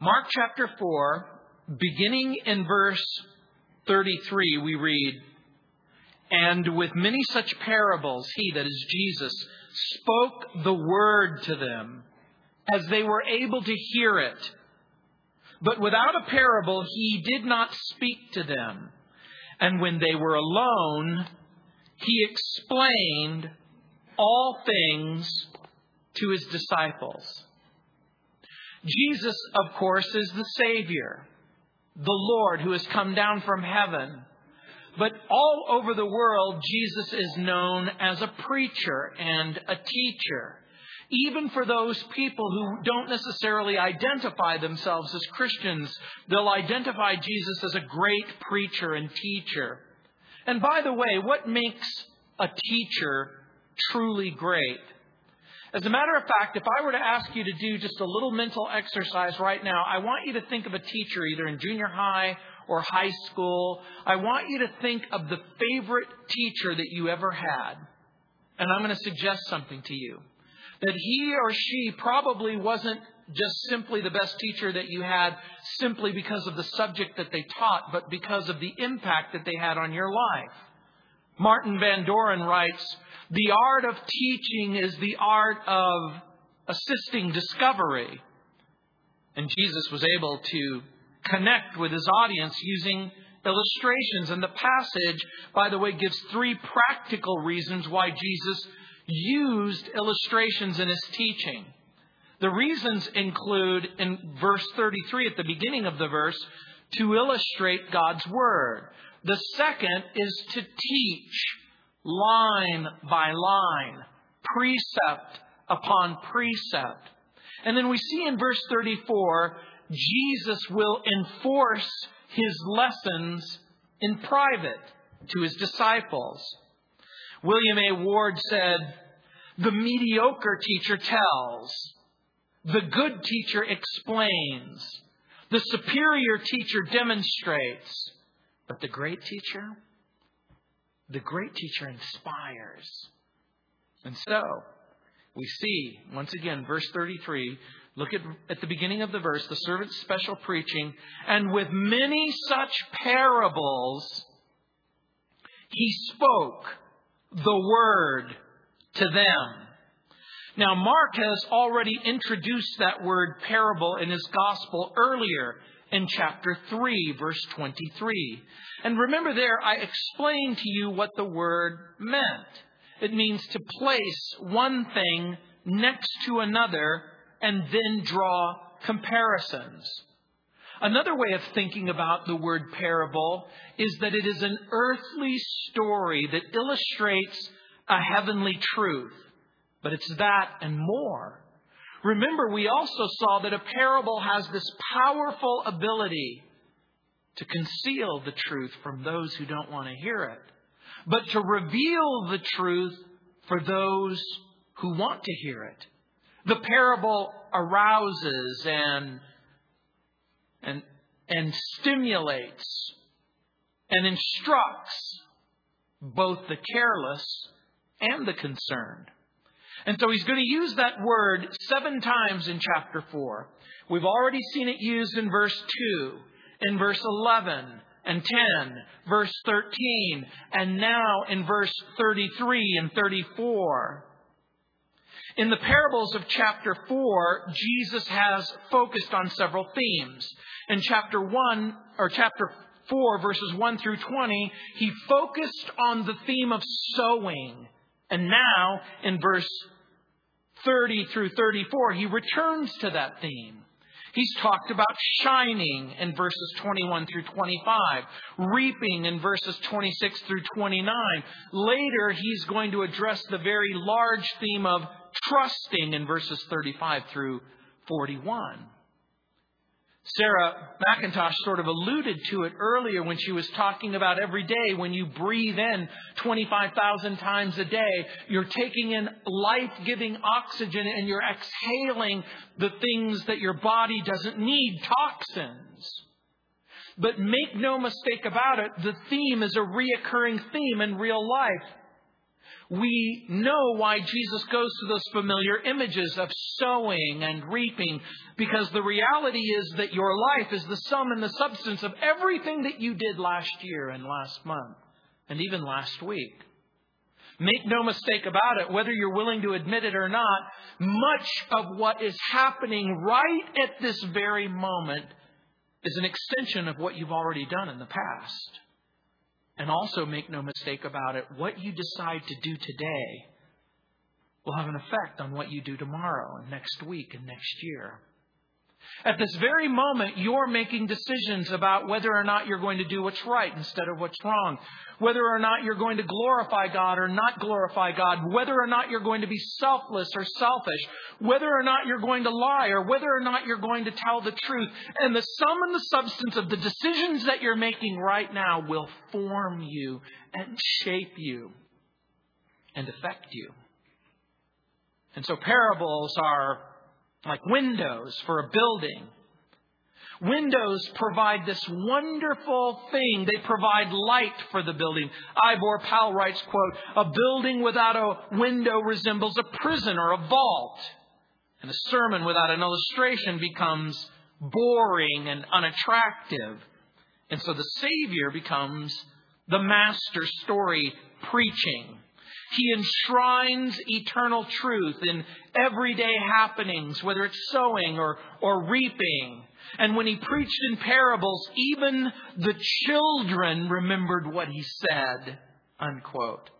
Mark chapter 4, beginning in verse 33, we read, And with many such parables, he, that is Jesus, spoke the word to them, as they were able to hear it. But without a parable, he did not speak to them. And when they were alone, he explained all things to his disciples. Jesus, of course, is the Savior, the Lord who has come down from heaven. But all over the world, Jesus is known as a preacher and a teacher. Even for those people who don't necessarily identify themselves as Christians, they'll identify Jesus as a great preacher and teacher. And by the way, what makes a teacher truly great? As a matter of fact, if I were to ask you to do just a little mental exercise right now, I want you to think of a teacher either in junior high or high school. I want you to think of the favorite teacher that you ever had. And I'm going to suggest something to you. That he or she probably wasn't just simply the best teacher that you had simply because of the subject that they taught, but because of the impact that they had on your life. Martin Van Doren writes, the art of teaching is the art of assisting discovery. And Jesus was able to connect with his audience using illustrations. And the passage, by the way, gives three practical reasons why Jesus used illustrations in his teaching. The reasons include in verse 33 at the beginning of the verse to illustrate God's Word. The second is to teach line by line, precept upon precept. And then we see in verse 34, Jesus will enforce his lessons in private to his disciples. William A. Ward said, The mediocre teacher tells, the good teacher explains, the superior teacher demonstrates, but the great teacher the great teacher inspires. And so, we see, once again, verse 33, look at, at the beginning of the verse, the servant's special preaching, and with many such parables, he spoke the word to them. Now, Mark has already introduced that word parable in his gospel earlier in chapter 3, verse 23. And remember there, I explained to you what the word meant. It means to place one thing next to another and then draw comparisons. Another way of thinking about the word parable is that it is an earthly story that illustrates a heavenly truth. But it's that and more. Remember, we also saw that a parable has this powerful ability to conceal the truth from those who don't want to hear it, but to reveal the truth for those who want to hear it. The parable arouses and, and, and stimulates and instructs both the careless and the concerned. And so he's going to use that word seven times in chapter 4. We've already seen it used in verse 2, in verse 11 and 10, verse 13, and now in verse 33 and 34. In the parables of chapter 4, Jesus has focused on several themes. In chapter 1, or chapter 4, verses 1 through 20, he focused on the theme of sowing. And now, in verse 30 through 34, he returns to that theme. He's talked about shining in verses 21 through 25, reaping in verses 26 through 29. Later, he's going to address the very large theme of trusting in verses 35 through 41. Sarah McIntosh sort of alluded to it earlier when she was talking about every day when you breathe in 25,000 times a day, you're taking in life giving oxygen and you're exhaling the things that your body doesn't need, toxins. But make no mistake about it, the theme is a reoccurring theme in real life. We know why Jesus goes to those familiar images of sowing and reaping because the reality is that your life is the sum and the substance of everything that you did last year and last month and even last week. Make no mistake about it, whether you're willing to admit it or not, much of what is happening right at this very moment is an extension of what you've already done in the past. And also, make no mistake about it, what you decide to do today will have an effect on what you do tomorrow and next week and next year. At this very moment, you're making decisions about whether or not you're going to do what's right instead of what's wrong, whether or not you're going to glorify God or not glorify God, whether or not you're going to be selfless or selfish, whether or not you're going to lie or whether or not you're going to tell the truth. And the sum and the substance of the decisions that you're making right now will form you and shape you and affect you. And so parables are like windows for a building. Windows provide this wonderful thing. They provide light for the building. Ivor Powell writes, quote, a building without a window resembles a prison or a vault. And a sermon without an illustration becomes boring and unattractive. And so the Savior becomes the master story preaching. He enshrines eternal truth in everyday happenings, whether it's sowing or, or reaping. And when he preached in parables, even the children remembered what he said. Unquote.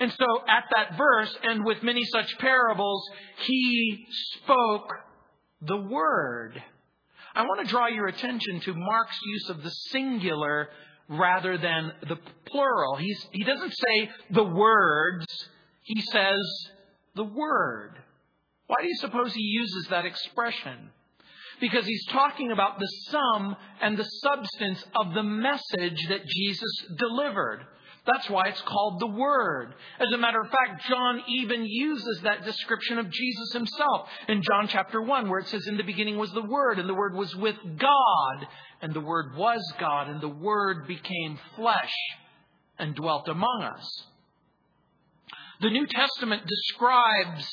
And so at that verse, and with many such parables, he spoke the word. I want to draw your attention to Mark's use of the singular rather than the plural. He's, he doesn't say the words, he says the word. Why do you suppose he uses that expression? Because he's talking about the sum and the substance of the message that Jesus delivered. That's why it's called the Word. As a matter of fact, John even uses that description of Jesus himself in John chapter 1, where it says, In the beginning was the Word, and the Word was with God, and the Word was God, and the Word became flesh and dwelt among us. The New Testament describes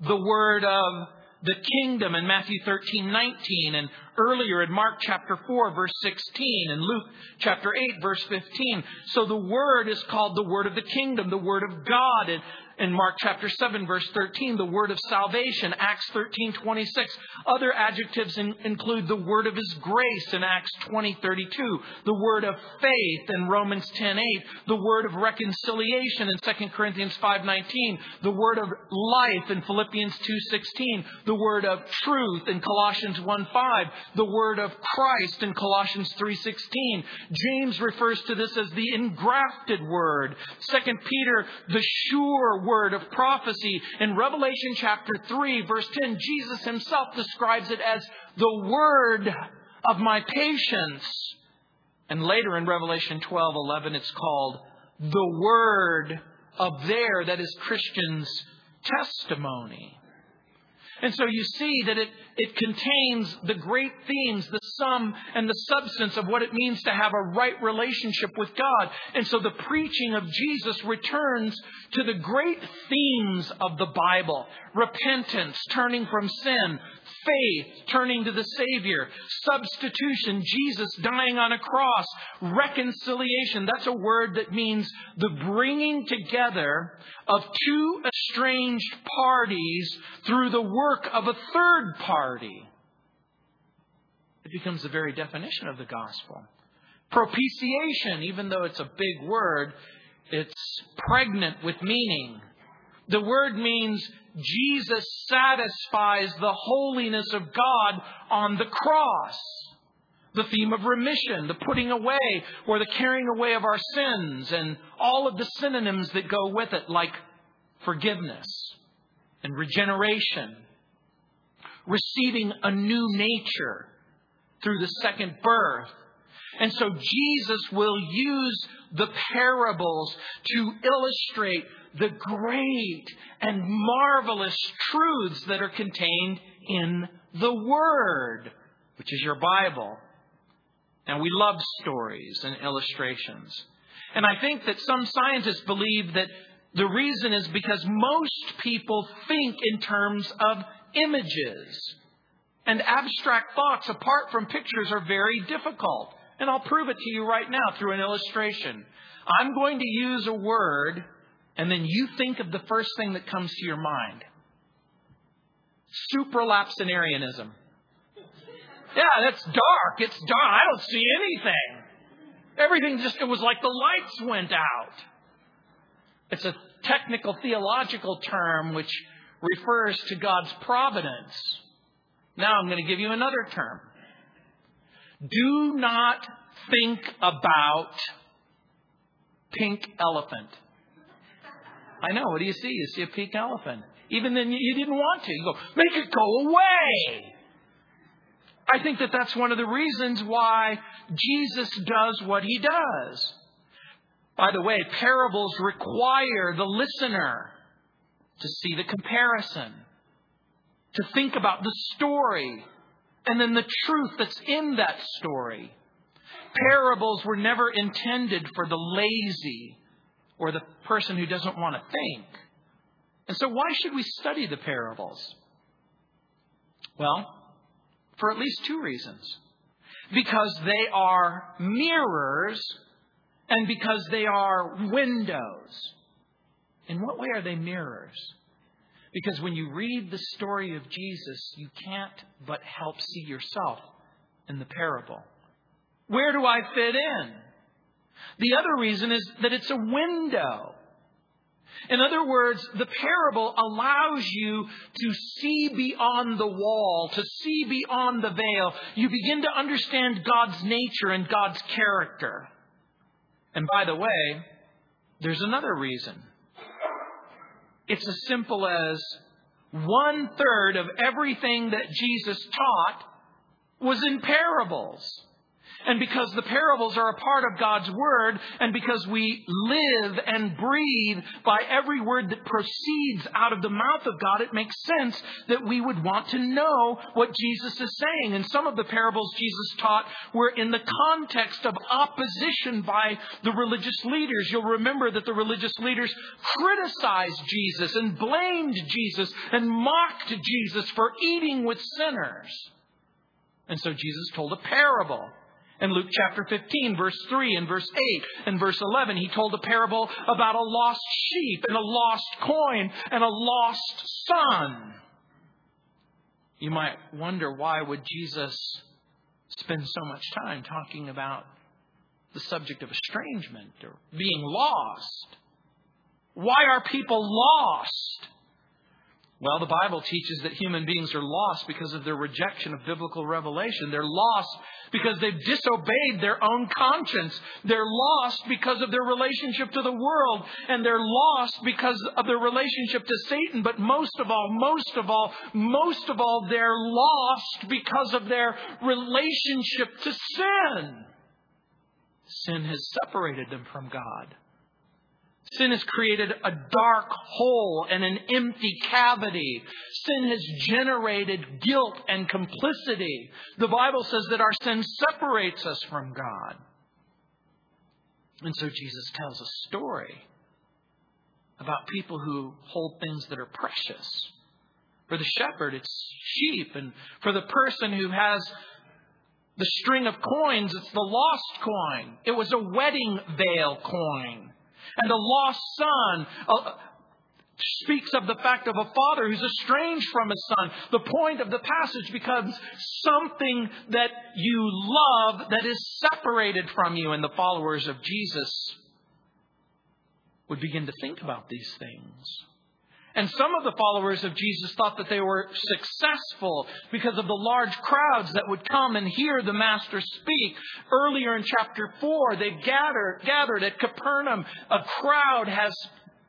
the Word of the kingdom in Matthew 13, 19, and earlier in Mark chapter 4, verse 16, and Luke chapter 8, verse 15. So the word is called the word of the kingdom, the word of God. And in Mark chapter 7 verse 13, the word of salvation, Acts 13, 26. Other adjectives in, include the word of his grace in Acts 20, 32, the word of faith in Romans 10, 8, the word of reconciliation in 2 Corinthians 5, 19, the word of life in Philippians 2, 16, the word of truth in Colossians 1, 5, the word of Christ in Colossians 3, 16. James refers to this as the engrafted word. 2 Peter, the sure word of prophecy. In Revelation chapter 3, verse 10, Jesus himself describes it as the word of my patience. And later in Revelation 12, 11, it's called the word of their, that is Christians' testimony. And so you see that it, it contains the great themes, the sum and the substance of what it means to have a right relationship with God. And so the preaching of Jesus returns to the great themes of the Bible repentance, turning from sin, faith, turning to the Savior, substitution, Jesus dying on a cross, reconciliation. That's a word that means the bringing together of two estranged parties through the work of a third party. It becomes the very definition of the gospel. Propitiation, even though it's a big word, it's pregnant with meaning. The word means Jesus satisfies the holiness of God on the cross. The theme of remission, the putting away or the carrying away of our sins, and all of the synonyms that go with it, like forgiveness and regeneration, receiving a new nature through the second birth. And so Jesus will use the parables to illustrate the great and marvelous truths that are contained in the Word, which is your Bible. And we love stories and illustrations. And I think that some scientists believe that The reason is because most people think in terms of images. And abstract thoughts apart from pictures are very difficult. And I'll prove it to you right now through an illustration. I'm going to use a word, and then you think of the first thing that comes to your mind. Supralapsarianism. Yeah, that's dark. It's dark. I don't see anything. Everything just, it was like the lights went out. It's a technical theological term which refers to God's providence. Now I'm going to give you another term. Do not think about pink elephant. I know. What do you see? You see a pink elephant. Even then, you didn't want to. You go, make it go away. I think that that's one of the reasons why Jesus does what he does. By the way, parables require the listener to see the comparison, to think about the story, and then the truth that's in that story. Parables were never intended for the lazy or the person who doesn't want to think. And so, why should we study the parables? Well, for at least two reasons. Because they are mirrors and because they are windows. In what way are they mirrors? Because when you read the story of Jesus, you can't but help see yourself in the parable. Where do I fit in? The other reason is that it's a window. In other words, the parable allows you to see beyond the wall, to see beyond the veil. You begin to understand God's nature and God's character. And by the way, there's another reason. It's as simple as one third of everything that Jesus taught was in parables. And because the parables are a part of God's Word, and because we live and breathe by every word that proceeds out of the mouth of God, it makes sense that we would want to know what Jesus is saying. And some of the parables Jesus taught were in the context of opposition by the religious leaders. You'll remember that the religious leaders criticized Jesus and blamed Jesus and mocked Jesus for eating with sinners. And so Jesus told a parable. In Luke chapter 15, verse 3 and verse 8 and verse 11, he told a parable about a lost sheep and a lost coin and a lost son. You might wonder why would Jesus spend so much time talking about the subject of estrangement or being lost? Why are people lost? Well, the Bible teaches that human beings are lost because of their rejection of biblical revelation. They're lost because they've disobeyed their own conscience. They're lost because of their relationship to the world. And they're lost because of their relationship to Satan. But most of all, most of all, most of all, they're lost because of their relationship to sin. Sin has separated them from God. Sin has created a dark hole and an empty cavity. Sin has generated guilt and complicity. The Bible says that our sin separates us from God. And so Jesus tells a story about people who hold things that are precious. For the shepherd, it's sheep. And for the person who has the string of coins, it's the lost coin. It was a wedding veil coin. And the lost son uh, speaks of the fact of a father who's estranged from his son. The point of the passage becomes something that you love that is separated from you. And the followers of Jesus would begin to think about these things. And some of the followers of Jesus thought that they were successful because of the large crowds that would come and hear the Master speak. Earlier in chapter 4, they gathered, gathered at Capernaum. A crowd has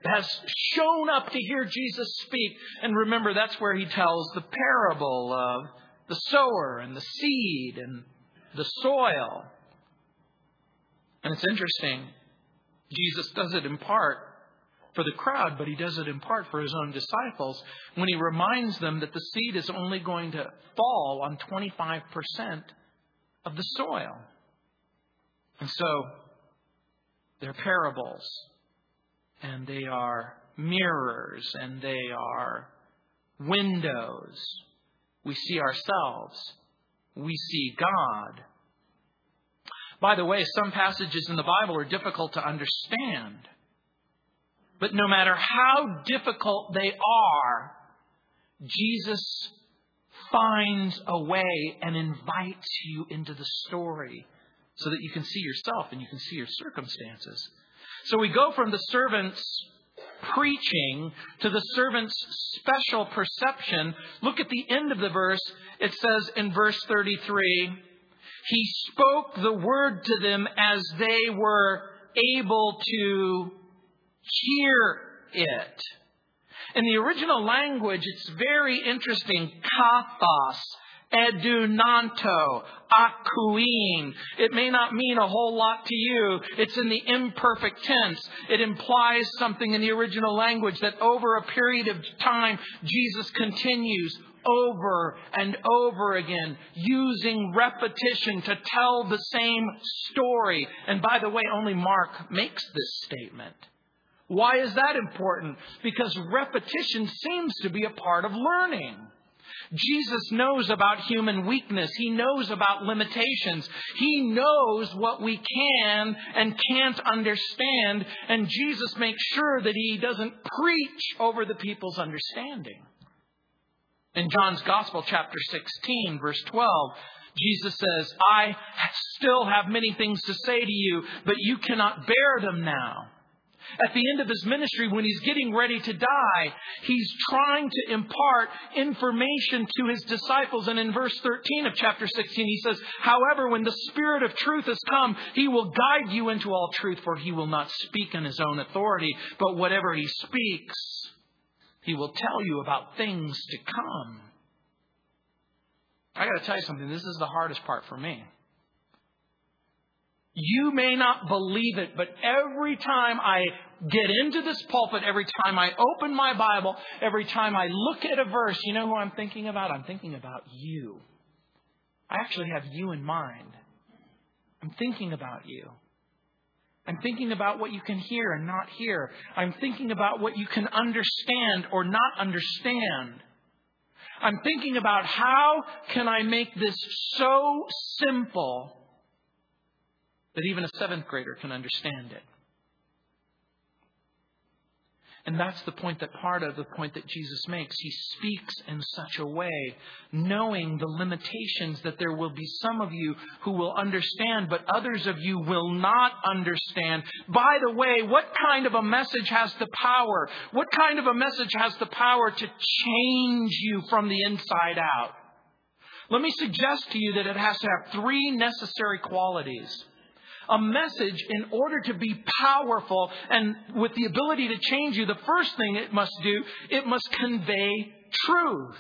has shown up to hear Jesus speak. And remember, that's where he tells the parable of the sower and the seed and the soil. And it's interesting. Jesus does it in part for the crowd, but he does it in part for his own disciples when he reminds them that the seed is only going to fall on 25% of the soil. And so, they're parables. and they are mirrors, and they are windows. We see ourselves. We see God. By the way, some passages in the Bible are difficult to understand. But no matter how difficult they are, Jesus finds a way and invites you into the story so that you can see yourself and you can see your circumstances. So we go from the servant's preaching to the servant's special perception. Look at the end of the verse. It says in verse 33 He spoke the word to them as they were able to hear it. In the original language, it's very interesting. Kathos, edunanto, akuin. It may not mean a whole lot to you. It's in the imperfect tense. It implies something in the original language that over a period of time, Jesus continues over and over again, using repetition to tell the same story. And by the way, only Mark makes this statement. Why is that important? Because repetition seems to be a part of learning. Jesus knows about human weakness. He knows about limitations. He knows what we can and can't understand. And Jesus makes sure that he doesn't preach over the people's understanding. In John's Gospel, chapter 16, verse 12, Jesus says, I still have many things to say to you, but you cannot bear them now. At the end of his ministry, when he's getting ready to die, he's trying to impart information to his disciples. And in verse 13 of chapter 16, he says, However, when the Spirit of truth has come, he will guide you into all truth, for he will not speak in his own authority, but whatever he speaks, he will tell you about things to come. I got to tell you something. This is the hardest part for me. You may not believe it, but every time I get into this pulpit, every time I open my Bible, every time I look at a verse, you know who I'm thinking about? I'm thinking about you. I actually have you in mind. I'm thinking about you. I'm thinking about what you can hear and not hear. I'm thinking about what you can understand or not understand. I'm thinking about how can I make this so simple that even a seventh grader can understand it. And that's the point that part of the point that Jesus makes. He speaks in such a way, knowing the limitations that there will be some of you who will understand, but others of you will not understand. By the way, what kind of a message has the power? What kind of a message has the power to change you from the inside out? Let me suggest to you that it has to have three necessary qualities a message in order to be powerful and with the ability to change you, the first thing it must do, it must convey truth.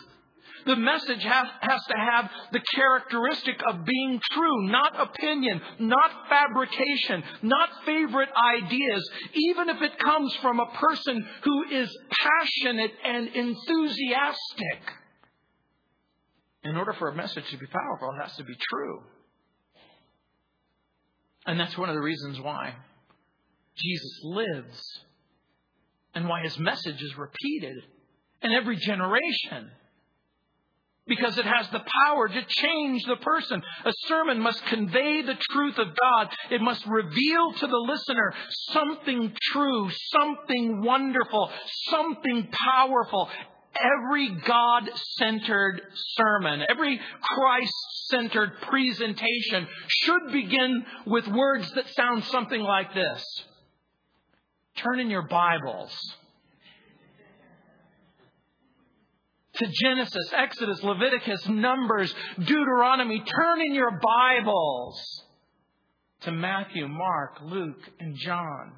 The message has, has to have the characteristic of being true, not opinion, not fabrication, not favorite ideas, even if it comes from a person who is passionate and enthusiastic. In order for a message to be powerful, it has to be true. And that's one of the reasons why Jesus lives and why his message is repeated in every generation. Because it has the power to change the person. A sermon must convey the truth of God. It must reveal to the listener something true, something wonderful, something powerful every God centered sermon, every Christ centered presentation should begin with words that sound something like this Turn in your Bibles to Genesis, Exodus, Leviticus, Numbers, Deuteronomy. Turn in your Bibles to Matthew, Mark, Luke, and John.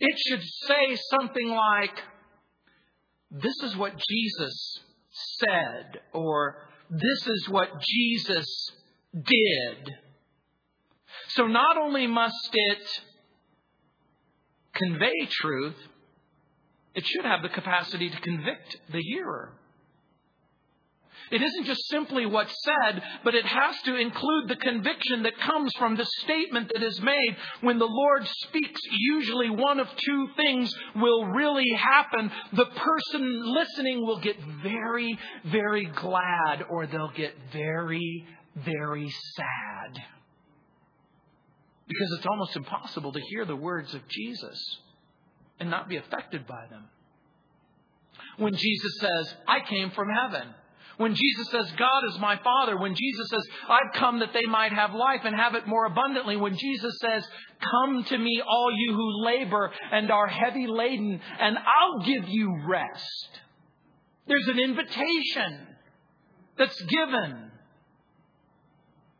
It should say something like, this is what Jesus said, or this is what Jesus did. So not only must it convey truth, it should have the capacity to convict the hearer. It isn't just simply what's said, but it has to include the conviction that comes from the statement that is made. When the Lord speaks, usually one of two things will really happen. The person listening will get very, very glad, or they'll get very, very sad. Because it's almost impossible to hear the words of Jesus and not be affected by them. When Jesus says, I came from heaven. When Jesus says, God is my Father. When Jesus says, I've come that they might have life and have it more abundantly. When Jesus says, Come to me, all you who labor and are heavy laden, and I'll give you rest. There's an invitation that's given.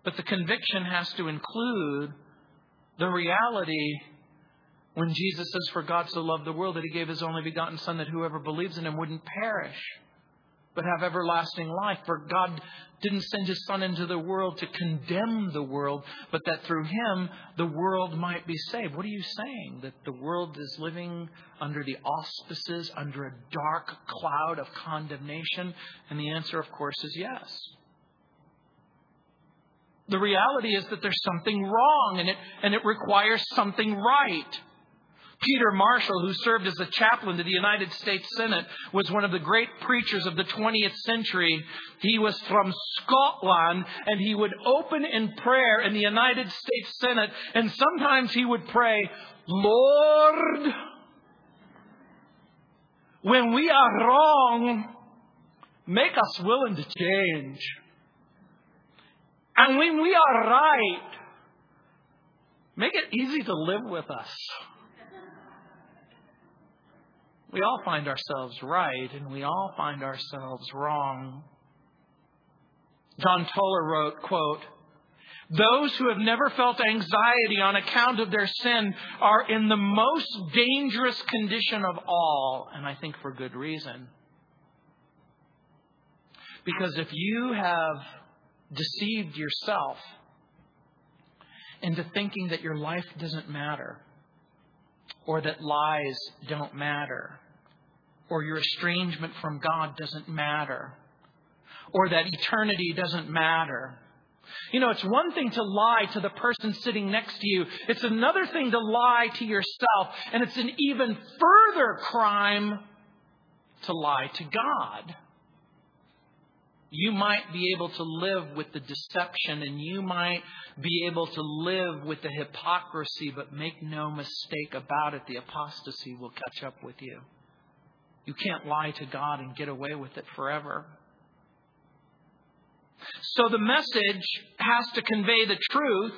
But the conviction has to include the reality when Jesus says, For God so loved the world that he gave his only begotten Son, that whoever believes in him wouldn't perish, but have everlasting life. For God didn't send his Son into the world to condemn the world, but that through him the world might be saved. What are you saying? That the world is living under the auspices, under a dark cloud of condemnation? And the answer, of course, is yes. The reality is that there's something wrong and it, and it requires something right. Peter Marshall, who served as a chaplain to the United States Senate, was one of the great preachers of the 20th century. He was from Scotland and he would open in prayer in the United States Senate and sometimes he would pray, Lord, when we are wrong, make us willing to change. And when we are right, make it easy to live with us. We all find ourselves right and we all find ourselves wrong. John Toller wrote, quote, those who have never felt anxiety on account of their sin are in the most dangerous condition of all, and I think for good reason. Because if you have deceived yourself into thinking that your life doesn't matter, or that lies don't matter, or your estrangement from God doesn't matter, or that eternity doesn't matter. You know, it's one thing to lie to the person sitting next to you. It's another thing to lie to yourself. And it's an even further crime to lie to God you might be able to live with the deception and you might be able to live with the hypocrisy, but make no mistake about it, the apostasy will catch up with you. You can't lie to God and get away with it forever. So the message has to convey the truth.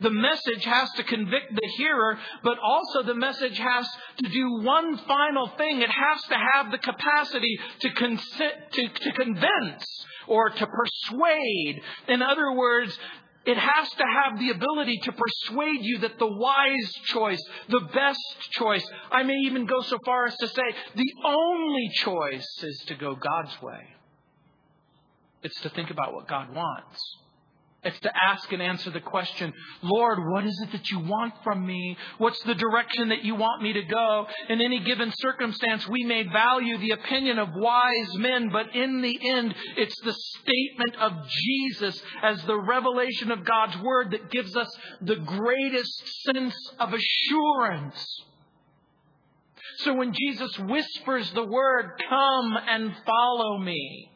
The message has to convict the hearer, but also the message has to do one final thing. It has to have the capacity to, to, to convince or to persuade. In other words, it has to have the ability to persuade you that the wise choice, the best choice, I may even go so far as to say the only choice is to go God's way. It's to think about what God wants. It's to ask and answer the question, Lord, what is it that you want from me? What's the direction that you want me to go? In any given circumstance, we may value the opinion of wise men, but in the end, it's the statement of Jesus as the revelation of God's Word that gives us the greatest sense of assurance. So when Jesus whispers the word, come and follow me,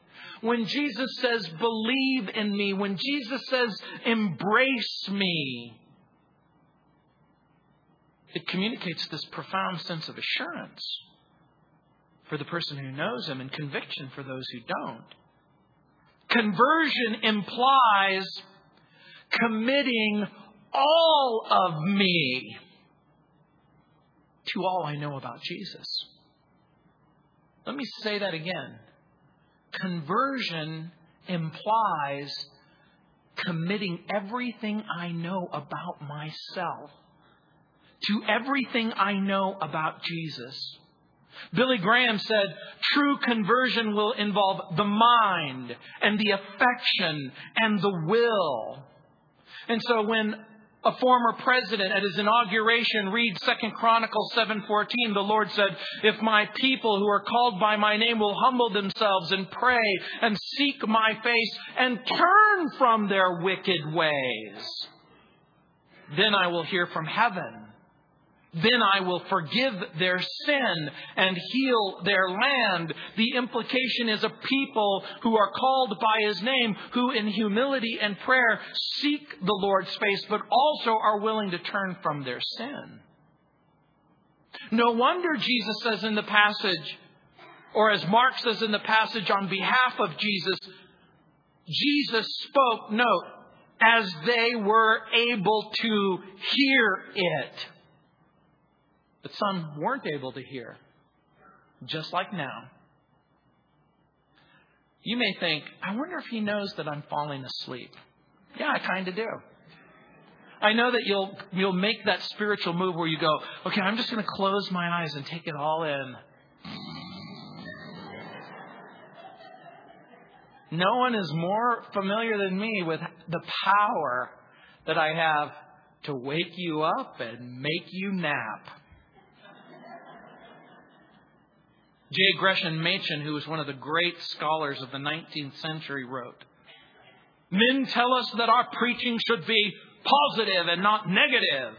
when Jesus says, believe in me, when Jesus says, embrace me, it communicates this profound sense of assurance for the person who knows him and conviction for those who don't. Conversion implies committing all of me to all I know about Jesus. Let me say that again. Conversion implies committing everything I know about myself to everything I know about Jesus. Billy Graham said, true conversion will involve the mind and the affection and the will. And so when a former president at his inauguration read 2 Chronicles 7:14 the Lord said if my people who are called by my name will humble themselves and pray and seek my face and turn from their wicked ways then I will hear from heaven then I will forgive their sin and heal their land. The implication is a people who are called by his name, who in humility and prayer seek the Lord's face, but also are willing to turn from their sin. No wonder Jesus says in the passage, or as Mark says in the passage on behalf of Jesus, Jesus spoke, note, as they were able to hear it. But some weren't able to hear, just like now. You may think, I wonder if he knows that I'm falling asleep. Yeah, I kind of do. I know that you'll you'll make that spiritual move where you go, okay, I'm just going to close my eyes and take it all in. No one is more familiar than me with the power that I have to wake you up and make you nap. J. Gresham Machen, who was one of the great scholars of the 19th century, wrote Men tell us that our preaching should be positive and not negative,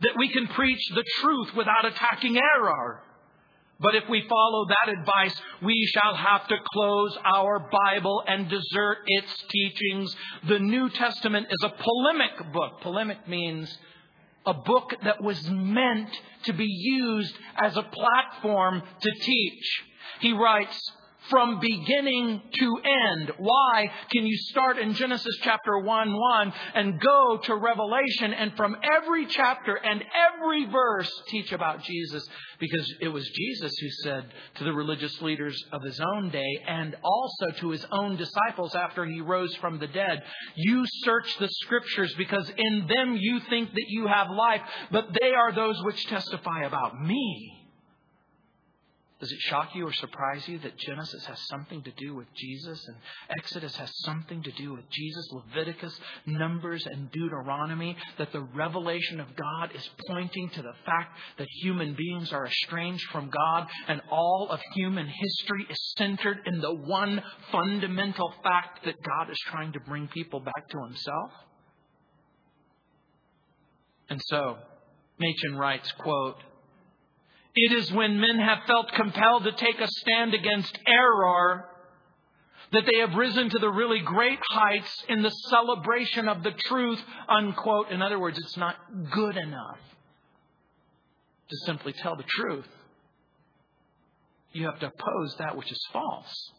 that we can preach the truth without attacking error. But if we follow that advice, we shall have to close our Bible and desert its teachings. The New Testament is a polemic book. Polemic means a book that was meant to be used as a platform to teach. He writes, from beginning to end. Why can you start in Genesis chapter 1 1 and go to Revelation and from every chapter and every verse teach about Jesus? Because it was Jesus who said to the religious leaders of his own day and also to his own disciples after he rose from the dead, You search the scriptures because in them you think that you have life, but they are those which testify about me. Does it shock you or surprise you that Genesis has something to do with Jesus and Exodus has something to do with Jesus, Leviticus, Numbers, and Deuteronomy? That the revelation of God is pointing to the fact that human beings are estranged from God and all of human history is centered in the one fundamental fact that God is trying to bring people back to Himself? And so, Machen writes, quote, it is when men have felt compelled to take a stand against error that they have risen to the really great heights in the celebration of the truth, unquote. In other words, it's not good enough to simply tell the truth. You have to oppose that which is false.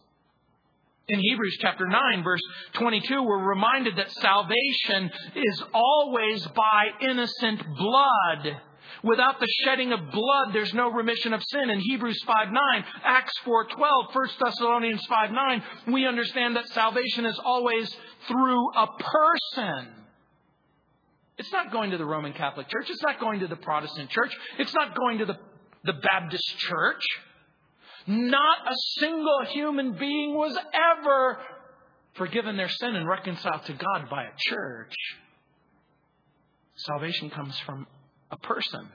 In Hebrews chapter 9, verse 22, we're reminded that salvation is always by innocent blood. Without the shedding of blood, there's no remission of sin. In Hebrews 5 9, Acts 4 12, 1 Thessalonians 5 9, we understand that salvation is always through a person. It's not going to the Roman Catholic Church. It's not going to the Protestant Church. It's not going to the, the Baptist Church. Not a single human being was ever forgiven their sin and reconciled to God by a church. Salvation comes from a person.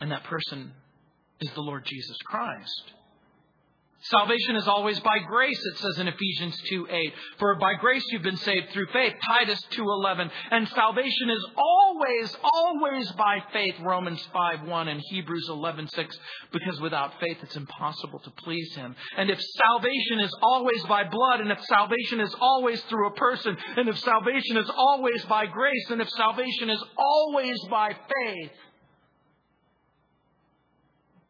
And that person is the Lord Jesus Christ. Salvation is always by grace, it says in Ephesians 2 8. For by grace you've been saved through faith, Titus 2 11. And salvation is always, always by faith, Romans 5 1 and Hebrews 11 6. Because without faith it's impossible to please Him. And if salvation is always by blood, and if salvation is always through a person, and if salvation is always by grace, and if salvation is always by faith,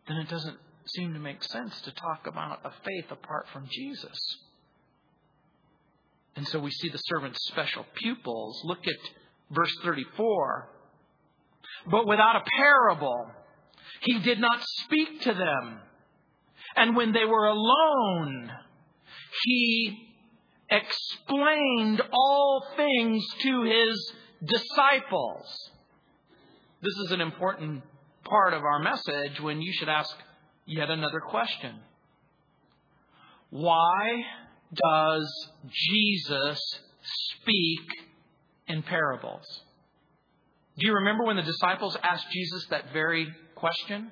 then it doesn't seem to make sense to talk about a faith apart from Jesus. And so we see the servant's special pupils. Look at verse 34. But without a parable, he did not speak to them. And when they were alone, he explained all things to his disciples. This is an important part of our message when you should ask, yet another question. Why does Jesus speak in parables? Do you remember when the disciples asked Jesus that very question?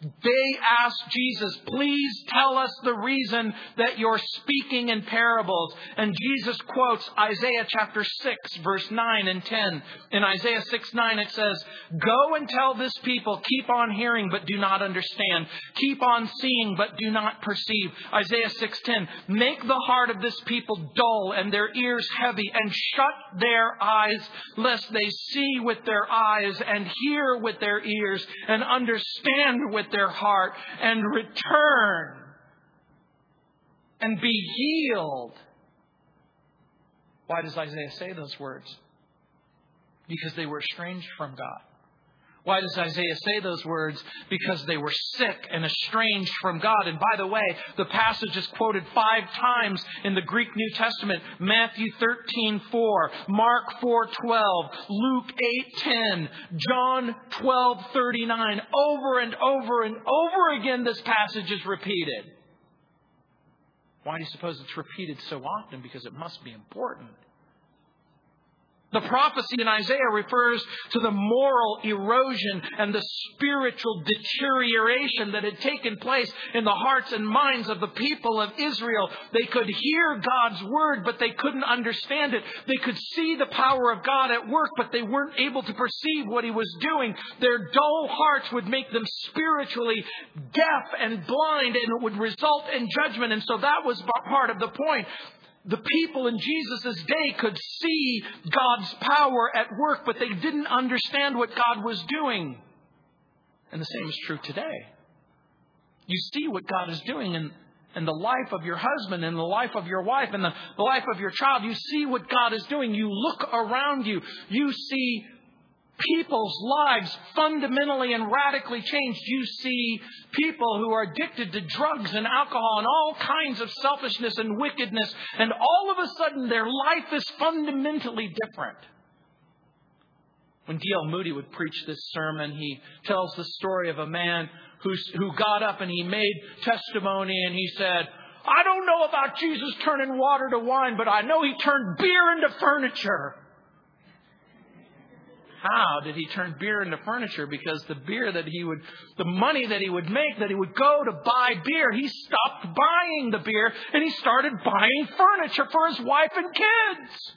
They asked Jesus, please tell us the reason that you're speaking in parables. And Jesus quotes Isaiah chapter 6, verse 9 and 10. In Isaiah 6, 9, it says, Go and tell this people, keep on hearing, but do not understand. Keep on seeing, but do not perceive. Isaiah 6, 10, Make the heart of this people dull and their ears heavy, and shut their eyes, lest they see with their eyes, and hear with their ears, and understand with their heart and return and be healed. Why does Isaiah say those words? Because they were estranged from God. Why does Isaiah say those words? Because they were sick and estranged from God. And by the way, the passage is quoted five times in the Greek New Testament. Matthew 13, 4, Mark 4, 12, Luke 8, 10, John 12, 39. Over and over and over again, this passage is repeated. Why do you suppose it's repeated so often? Because it must be important. The prophecy in Isaiah refers to the moral erosion and the spiritual deterioration that had taken place in the hearts and minds of the people of Israel. They could hear God's word, but they couldn't understand it. They could see the power of God at work, but they weren't able to perceive what He was doing. Their dull hearts would make them spiritually deaf and blind, and it would result in judgment. And so that was part of the point the people in Jesus' day could see God's power at work, but they didn't understand what God was doing. And the same is true today. You see what God is doing in, in the life of your husband, in the life of your wife, in the, the life of your child. You see what God is doing. You look around you. You see people's lives fundamentally and radically changed. You see people who are addicted to drugs and alcohol and all kinds of selfishness and wickedness, and all of a sudden their life is fundamentally different. When D.L. Moody would preach this sermon, he tells the story of a man who, who got up and he made testimony and he said, I don't know about Jesus turning water to wine, but I know he turned beer into furniture. How did he turn beer into furniture? Because the beer that he would, the money that he would make, that he would go to buy beer, he stopped buying the beer and he started buying furniture for his wife and kids.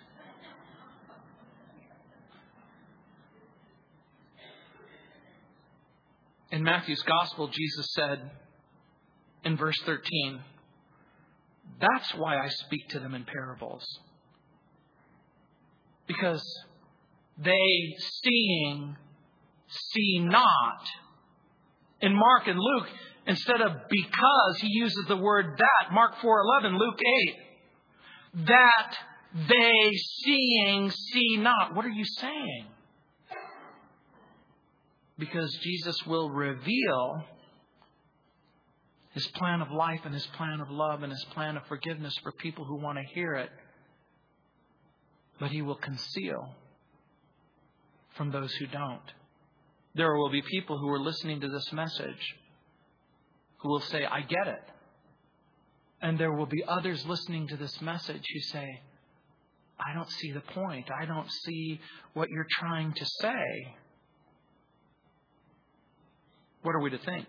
In Matthew's Gospel, Jesus said in verse 13, That's why I speak to them in parables. Because they seeing see not. In Mark and Luke, instead of because, he uses the word that. Mark 4:11, Luke 8. That they seeing see not. What are you saying? Because Jesus will reveal his plan of life and his plan of love and his plan of forgiveness for people who want to hear it. But he will conceal from those who don't. There will be people who are listening to this message who will say, I get it. And there will be others listening to this message who say, I don't see the point. I don't see what you're trying to say. What are we to think?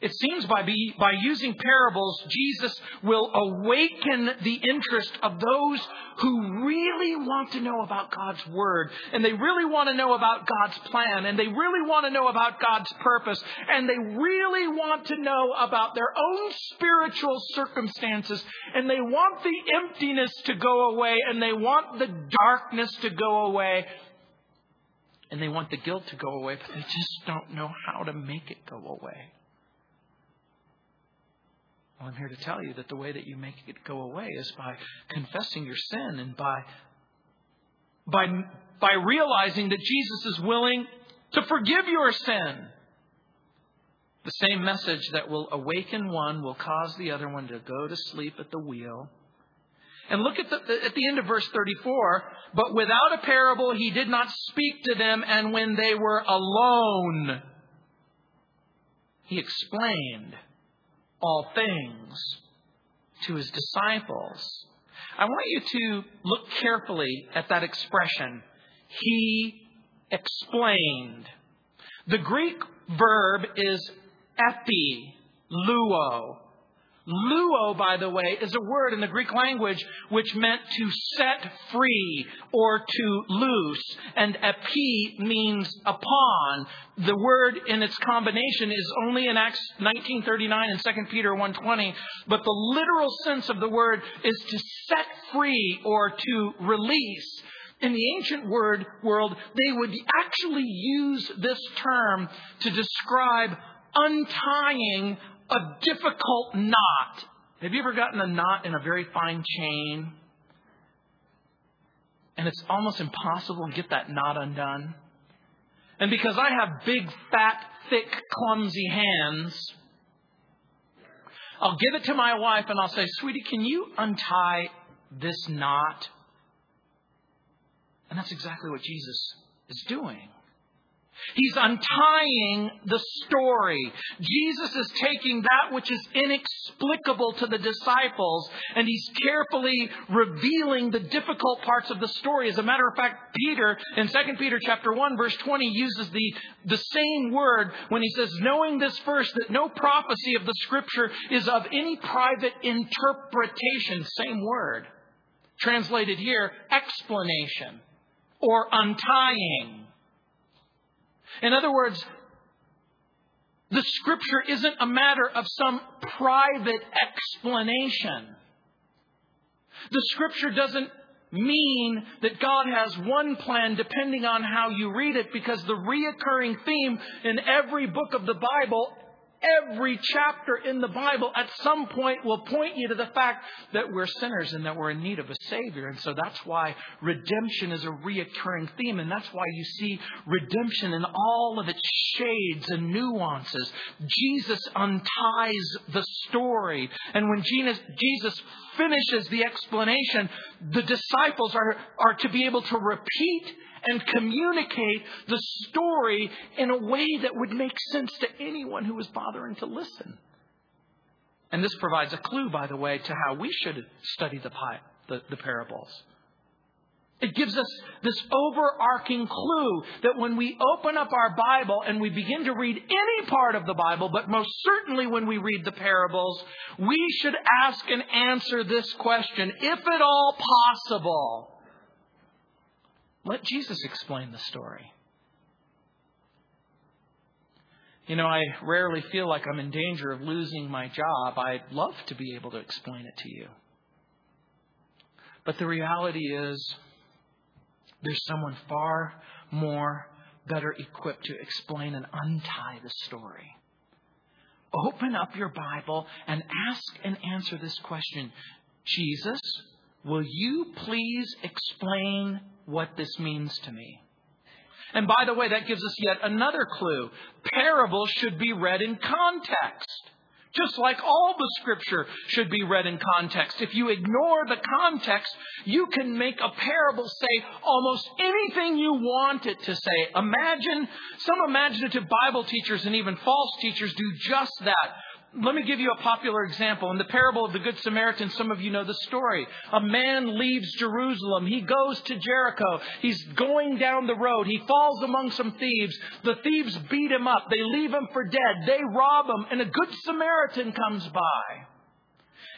It seems by, be, by using parables, Jesus will awaken the interest of those who really want to know about God's Word, and they really want to know about God's plan, and they really want to know about God's purpose, and they really want to know about their own spiritual circumstances, and they want the emptiness to go away, and they want the darkness to go away, and they want the guilt to go away, but they just don't know how to make it go away. Well, I'm here to tell you that the way that you make it go away is by confessing your sin and by, by, by realizing that Jesus is willing to forgive your sin. The same message that will awaken one will cause the other one to go to sleep at the wheel. And look at the, at the end of verse 34. But without a parable, he did not speak to them, and when they were alone, he explained all things to his disciples. I want you to look carefully at that expression. he explained. The Greek verb is epi, luo. By the way, is a word in the Greek language which meant to set free or to loose, and epi means upon. The word in its combination is only in Acts 19:39 and 2 Peter 1:20, but the literal sense of the word is to set free or to release. In the ancient word world, they would actually use this term to describe untying a difficult knot. Have you ever gotten a knot in a very fine chain? And it's almost impossible to get that knot undone. And because I have big, fat, thick, clumsy hands, I'll give it to my wife and I'll say, Sweetie, can you untie this knot? And that's exactly what Jesus is doing. He's untying the story. Jesus is taking that which is inexplicable to the disciples and he's carefully revealing the difficult parts of the story. As a matter of fact, Peter in 2 Peter chapter 1 verse 20 uses the, the same word when he says, knowing this first, that no prophecy of the scripture is of any private interpretation. Same word. Translated here, explanation or untying. In other words, the scripture isn't a matter of some private explanation. The scripture doesn't mean that God has one plan depending on how you read it because the reoccurring theme in every book of the Bible Every chapter in the Bible at some point will point you to the fact that we're sinners and that we're in need of a Savior. And so that's why redemption is a reoccurring theme. And that's why you see redemption in all of its shades and nuances. Jesus unties the story. And when Jesus finishes the explanation, the disciples are, are to be able to repeat and communicate the story in a way that would make sense to anyone who was bothering to listen. And this provides a clue, by the way, to how we should study the, the, the parables. It gives us this overarching clue that when we open up our Bible and we begin to read any part of the Bible, but most certainly when we read the parables, we should ask and answer this question, if at all possible, let Jesus explain the story. You know, I rarely feel like I'm in danger of losing my job. I'd love to be able to explain it to you. But the reality is, there's someone far more better equipped to explain and untie the story. Open up your Bible and ask and answer this question Jesus, will you please explain what this means to me. And by the way, that gives us yet another clue. Parables should be read in context. Just like all the scripture should be read in context. If you ignore the context, you can make a parable say almost anything you want it to say. Imagine, some imaginative Bible teachers and even false teachers do just that. Let me give you a popular example. In the parable of the Good Samaritan, some of you know the story. A man leaves Jerusalem. He goes to Jericho. He's going down the road. He falls among some thieves. The thieves beat him up. They leave him for dead. They rob him, and a Good Samaritan comes by.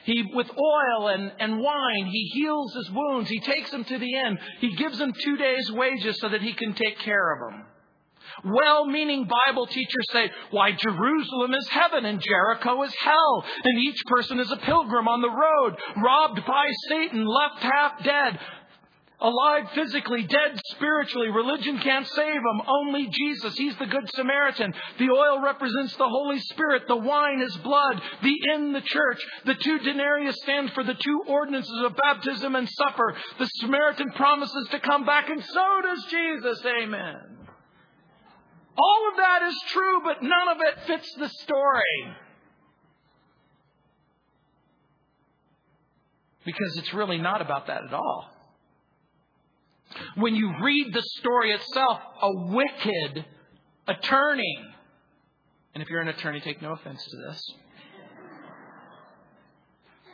He, with oil and, and wine, he heals his wounds. He takes him to the inn. He gives him two days' wages so that he can take care of him. Well meaning Bible teachers say, why, Jerusalem is heaven and Jericho is hell, and each person is a pilgrim on the road, robbed by Satan, left half dead, alive physically, dead spiritually. Religion can't save them. Only Jesus. He's the Good Samaritan. The oil represents the Holy Spirit. The wine is blood. The inn, the church. The two denarii stand for the two ordinances of baptism and supper. The Samaritan promises to come back, and so does Jesus. Amen. All of that is true, but none of it fits the story. Because it's really not about that at all. When you read the story itself, a wicked attorney, and if you're an attorney, take no offense to this.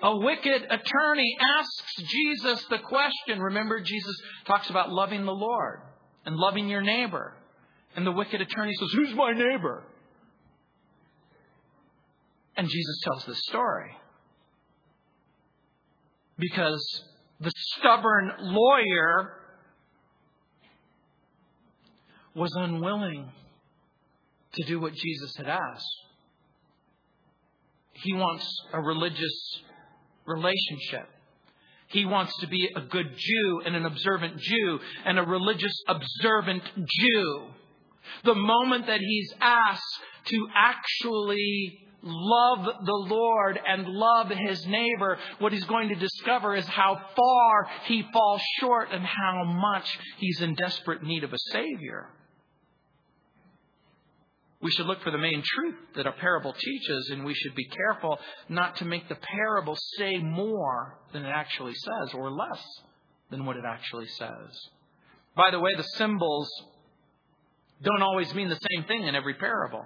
A wicked attorney asks Jesus the question. Remember, Jesus talks about loving the Lord. and loving your neighbor. And the wicked attorney says, Who's my neighbor? And Jesus tells this story. Because the stubborn lawyer was unwilling to do what Jesus had asked. He wants a religious relationship. He wants to be a good Jew and an observant Jew and a religious observant Jew. The moment that he's asked to actually love the Lord and love his neighbor, what he's going to discover is how far he falls short and how much he's in desperate need of a Savior. We should look for the main truth that a parable teaches, and we should be careful not to make the parable say more than it actually says or less than what it actually says. By the way, the symbols don't always mean the same thing in every parable.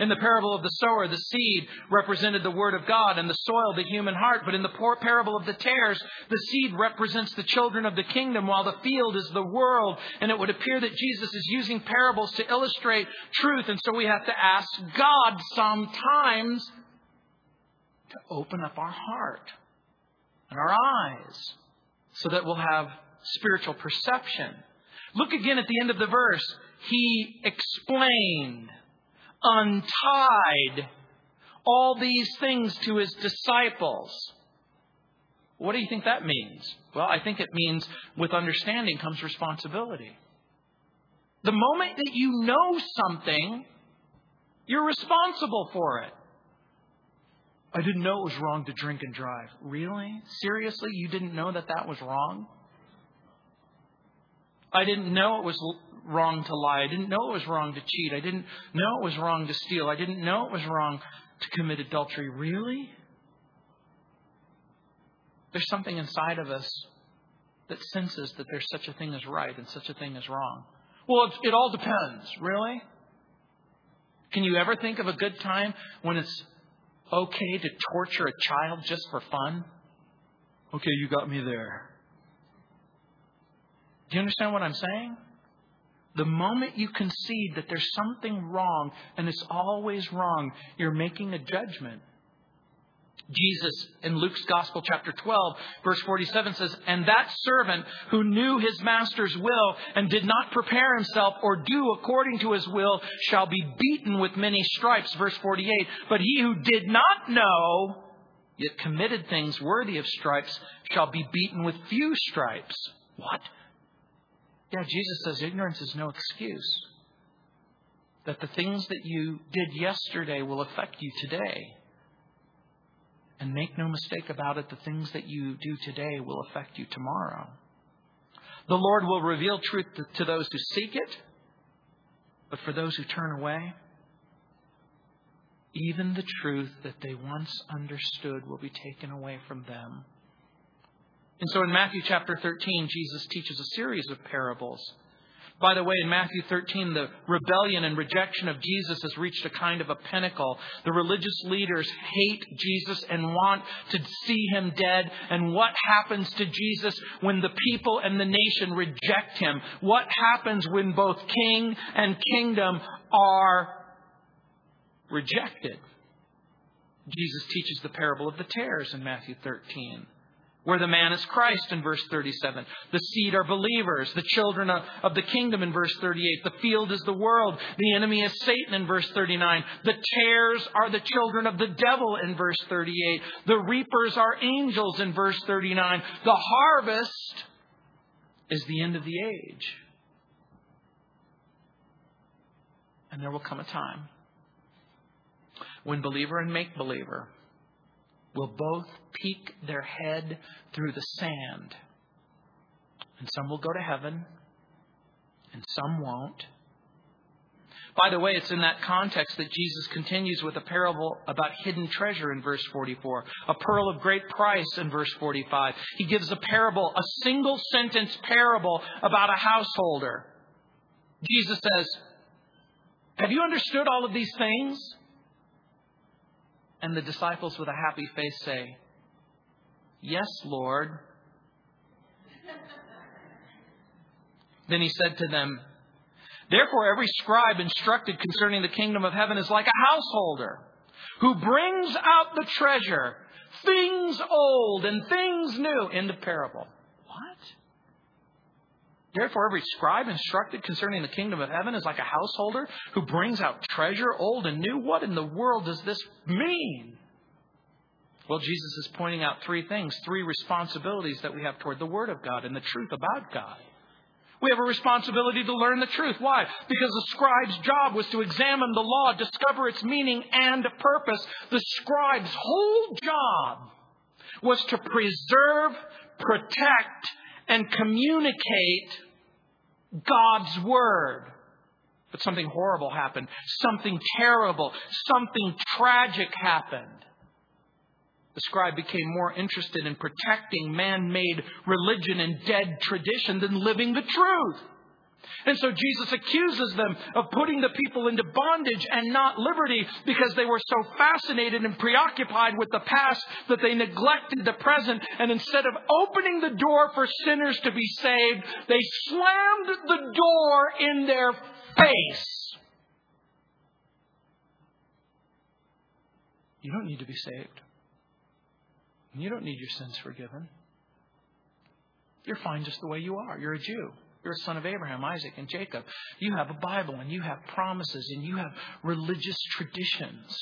In the parable of the sower, the seed represented the Word of God and the soil, the human heart. But in the parable of the tares, the seed represents the children of the kingdom, while the field is the world. And it would appear that Jesus is using parables to illustrate truth. And so we have to ask God sometimes to open up our heart and our eyes so that we'll have spiritual perception. Look again at the end of the verse. He explained untied all these things to his disciples. What do you think that means? Well, I think it means with understanding comes responsibility. The moment that you know something, you're responsible for it. I didn't know it was wrong to drink and drive. Really? Seriously? You didn't know that that was wrong? I didn't know it was wrong to lie. I didn't know it was wrong to cheat. I didn't know it was wrong to steal. I didn't know it was wrong to commit adultery. Really? There's something inside of us that senses that there's such a thing as right and such a thing as wrong. Well, it, it all depends. Really? Can you ever think of a good time when it's okay to torture a child just for fun? Okay, you got me there. Do you understand what I'm saying? The moment you concede that there's something wrong and it's always wrong, you're making a judgment. Jesus in Luke's Gospel, chapter 12, verse 47 says, And that servant who knew his master's will and did not prepare himself or do according to his will shall be beaten with many stripes. Verse 48. But he who did not know, yet committed things worthy of stripes, shall be beaten with few stripes. What? Yeah, Jesus says ignorance is no excuse. That the things that you did yesterday will affect you today. And make no mistake about it, the things that you do today will affect you tomorrow. The Lord will reveal truth to those who seek it, but for those who turn away, even the truth that they once understood will be taken away from them. And so in Matthew chapter 13, Jesus teaches a series of parables. By the way, in Matthew 13, the rebellion and rejection of Jesus has reached a kind of a pinnacle. The religious leaders hate Jesus and want to see him dead. And what happens to Jesus when the people and the nation reject him? What happens when both king and kingdom are rejected? Jesus teaches the parable of the tares in Matthew 13 where the man is Christ in verse 37. The seed are believers, the children of the kingdom in verse 38. The field is the world, the enemy is Satan in verse 39. The tares are the children of the devil in verse 38. The reapers are angels in verse 39. The harvest is the end of the age. And there will come a time when believer and make believer will both peek their head through the sand. And some will go to heaven, and some won't. By the way, it's in that context that Jesus continues with a parable about hidden treasure in verse 44, a pearl of great price in verse 45. He gives a parable, a single sentence parable about a householder. Jesus says, Have you understood all of these things? And the disciples, with a happy face, say, Yes, Lord. Then he said to them, Therefore, every scribe instructed concerning the kingdom of heaven is like a householder who brings out the treasure, things old and things new. Of parable. Therefore, every scribe instructed concerning the kingdom of heaven is like a householder who brings out treasure, old and new. What in the world does this mean? Well, Jesus is pointing out three things, three responsibilities that we have toward the Word of God and the truth about God. We have a responsibility to learn the truth. Why? Because the scribe's job was to examine the law, discover its meaning and purpose. The scribe's whole job was to preserve, protect, and communicate God's Word. But something horrible happened. Something terrible, something tragic happened. The scribe became more interested in protecting man made religion and dead tradition than living the truth. And so Jesus accuses them of putting the people into bondage and not liberty because they were so fascinated and preoccupied with the past that they neglected the present. And instead of opening the door for sinners to be saved, they slammed the door in their face. You don't need to be saved. You don't need your sins forgiven. You're fine just the way you are. You're a Jew. You're a son of Abraham, Isaac, and Jacob. You have a Bible, and you have promises, and you have religious traditions.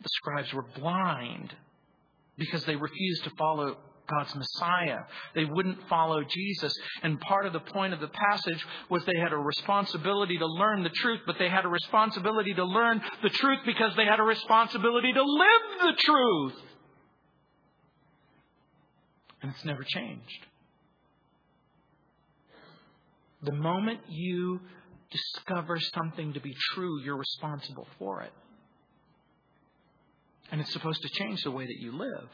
The scribes were blind because they refused to follow God's Messiah. They wouldn't follow Jesus. And part of the point of the passage was they had a responsibility to learn the truth, but they had a responsibility to learn the truth because they had a responsibility to live the truth. And it's never changed. The moment you discover something to be true, you're responsible for it. And it's supposed to change the way that you live.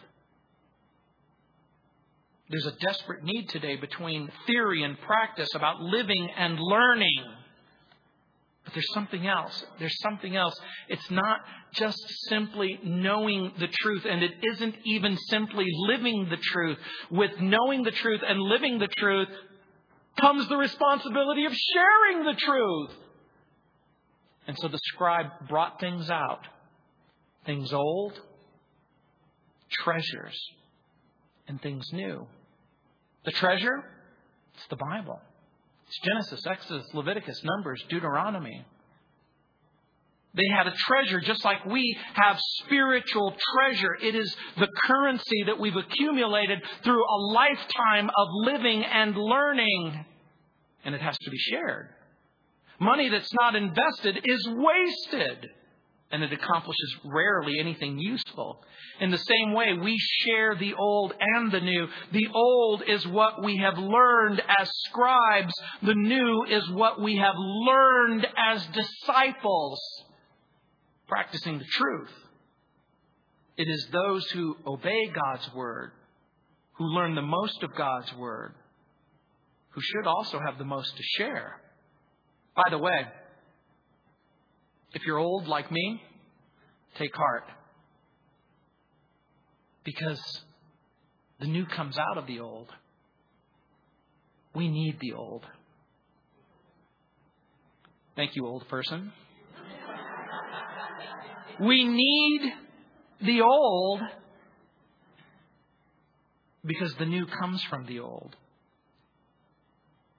There's a desperate need today between theory and practice about living and learning. But there's something else. There's something else. It's not just simply knowing the truth, and it isn't even simply living the truth. With knowing the truth and living the truth comes the responsibility of sharing the truth. And so the scribe brought things out things old, treasures, and things new. The treasure? It's the Bible. It's Genesis, Exodus, Leviticus, Numbers, Deuteronomy. They had a treasure just like we have spiritual treasure. It is the currency that we've accumulated through a lifetime of living and learning. And it has to be shared. Money that's not invested is wasted and it accomplishes rarely anything useful. In the same way, we share the old and the new. The old is what we have learned as scribes. The new is what we have learned as disciples, practicing the truth. It is those who obey God's word, who learn the most of God's word, who should also have the most to share. By the way, if you're old like me, take heart. Because the new comes out of the old. We need the old. Thank you, old person. We need the old because the new comes from the old.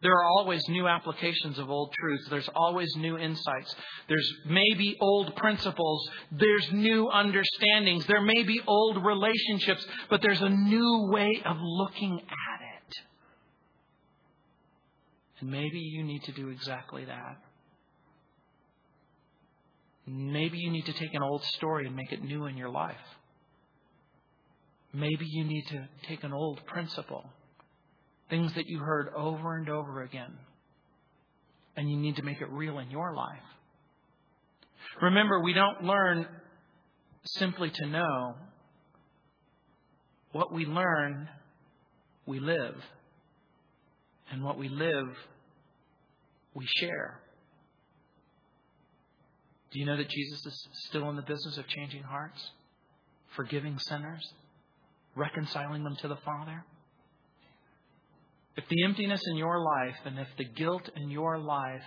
There are always new applications of old truths. There's always new insights. There's maybe old principles. There's new understandings. There may be old relationships, but there's a new way of looking at it. And maybe you need to do exactly that. Maybe you need to take an old story and make it new in your life. Maybe you need to take an old principle Things that you heard over and over again. And you need to make it real in your life. Remember, we don't learn simply to know. What we learn, we live. And what we live, we share. Do you know that Jesus is still in the business of changing hearts, forgiving sinners, reconciling them to the Father? If the emptiness in your life and if the guilt in your life,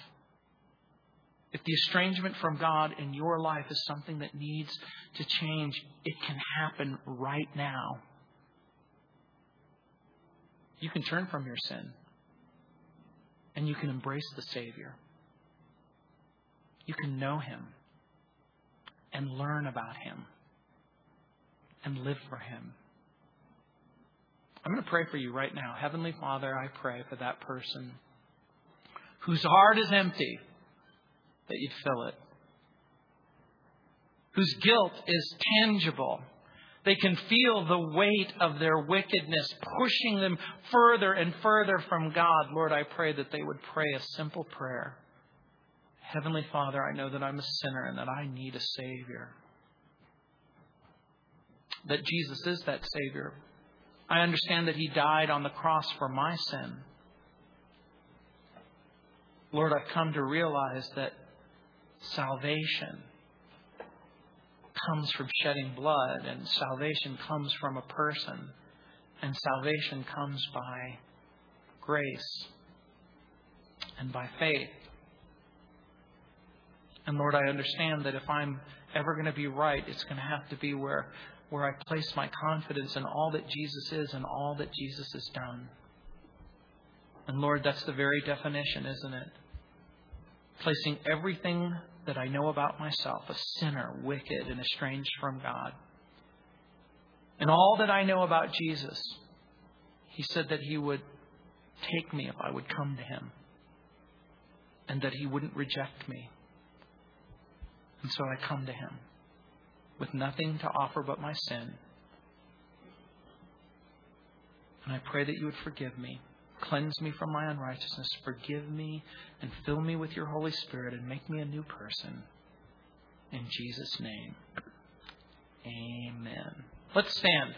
if the estrangement from God in your life is something that needs to change, it can happen right now. You can turn from your sin and you can embrace the Savior. You can know Him and learn about Him and live for Him. I'm going to pray for you right now. Heavenly Father, I pray for that person whose heart is empty, that you'd fill it. Whose guilt is tangible. They can feel the weight of their wickedness pushing them further and further from God. Lord, I pray that they would pray a simple prayer. Heavenly Father, I know that I'm a sinner and that I need a Savior. That Jesus is that Savior. I understand that He died on the cross for my sin. Lord, I've come to realize that salvation comes from shedding blood, and salvation comes from a person, and salvation comes by grace and by faith. And Lord, I understand that if I'm ever going to be right, it's going to have to be where, where I place my confidence in all that Jesus is and all that Jesus has done. And Lord, that's the very definition, isn't it? Placing everything that I know about myself, a sinner, wicked, and estranged from God. And all that I know about Jesus, He said that He would take me if I would come to Him, and that He wouldn't reject me. And so I come to Him with nothing to offer but my sin. And I pray that you would forgive me. Cleanse me from my unrighteousness. Forgive me and fill me with your Holy Spirit and make me a new person. In Jesus' name. Amen. Let's stand.